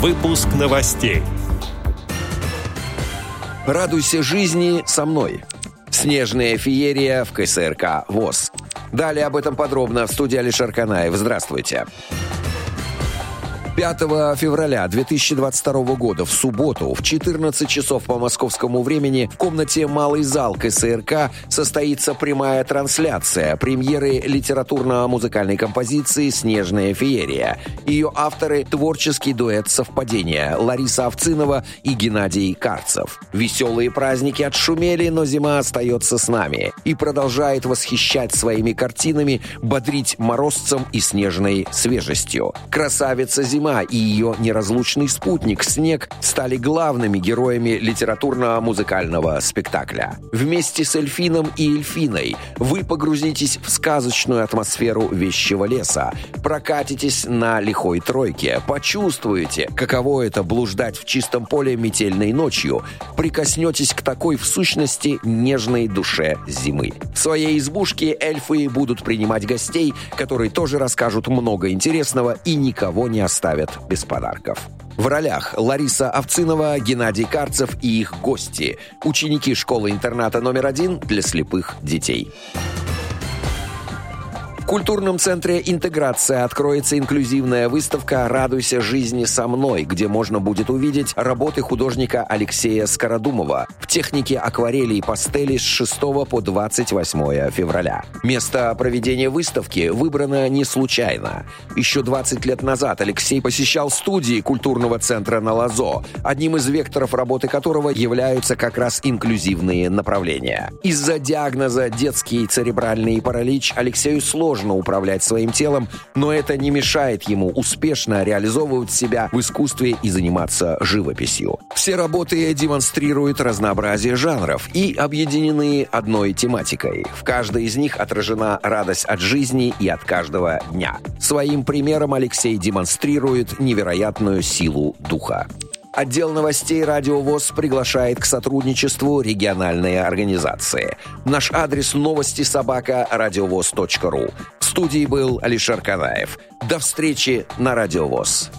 Выпуск новостей. Радуйся жизни со мной. Снежная феерия в КСРК ВОЗ. Далее об этом подробно в студии Алишер Канаев. Здравствуйте. Здравствуйте. 5 февраля 2022 года в субботу в 14 часов по московскому времени в комнате «Малый зал» КСРК состоится прямая трансляция премьеры литературно-музыкальной композиции «Снежная феерия». Ее авторы – творческий дуэт «Совпадение» Лариса Овцинова и Геннадий Карцев. Веселые праздники отшумели, но зима остается с нами и продолжает восхищать своими картинами, бодрить морозцем и снежной свежестью. Красавица зима Зима и ее неразлучный спутник Снег стали главными героями литературно-музыкального спектакля. Вместе с Эльфином и Эльфиной вы погрузитесь в сказочную атмосферу вещего леса, прокатитесь на лихой тройке, почувствуете, каково это блуждать в чистом поле метельной ночью, прикоснетесь к такой в сущности нежной душе зимы. В своей избушке эльфы будут принимать гостей, которые тоже расскажут много интересного и никого не оставят оставят без подарков. В ролях Лариса Овцинова, Геннадий Карцев и их гости, ученики школы-интерната номер один для слепых детей культурном центре «Интеграция» откроется инклюзивная выставка «Радуйся жизни со мной», где можно будет увидеть работы художника Алексея Скородумова в технике акварели и пастели с 6 по 28 февраля. Место проведения выставки выбрано не случайно. Еще 20 лет назад Алексей посещал студии культурного центра на Лазо, одним из векторов работы которого являются как раз инклюзивные направления. Из-за диагноза детский церебральный паралич Алексею сложно сложно управлять своим телом, но это не мешает ему успешно реализовывать себя в искусстве и заниматься живописью. Все работы демонстрируют разнообразие жанров и объединены одной тематикой. В каждой из них отражена радость от жизни и от каждого дня. Своим примером Алексей демонстрирует невероятную силу духа. Отдел новостей «Радио ВОЗ» приглашает к сотрудничеству региональные организации. Наш адрес новости собака радиовоз.ру. В студии был Алишер Канаев. До встречи на «Радио ВОЗ».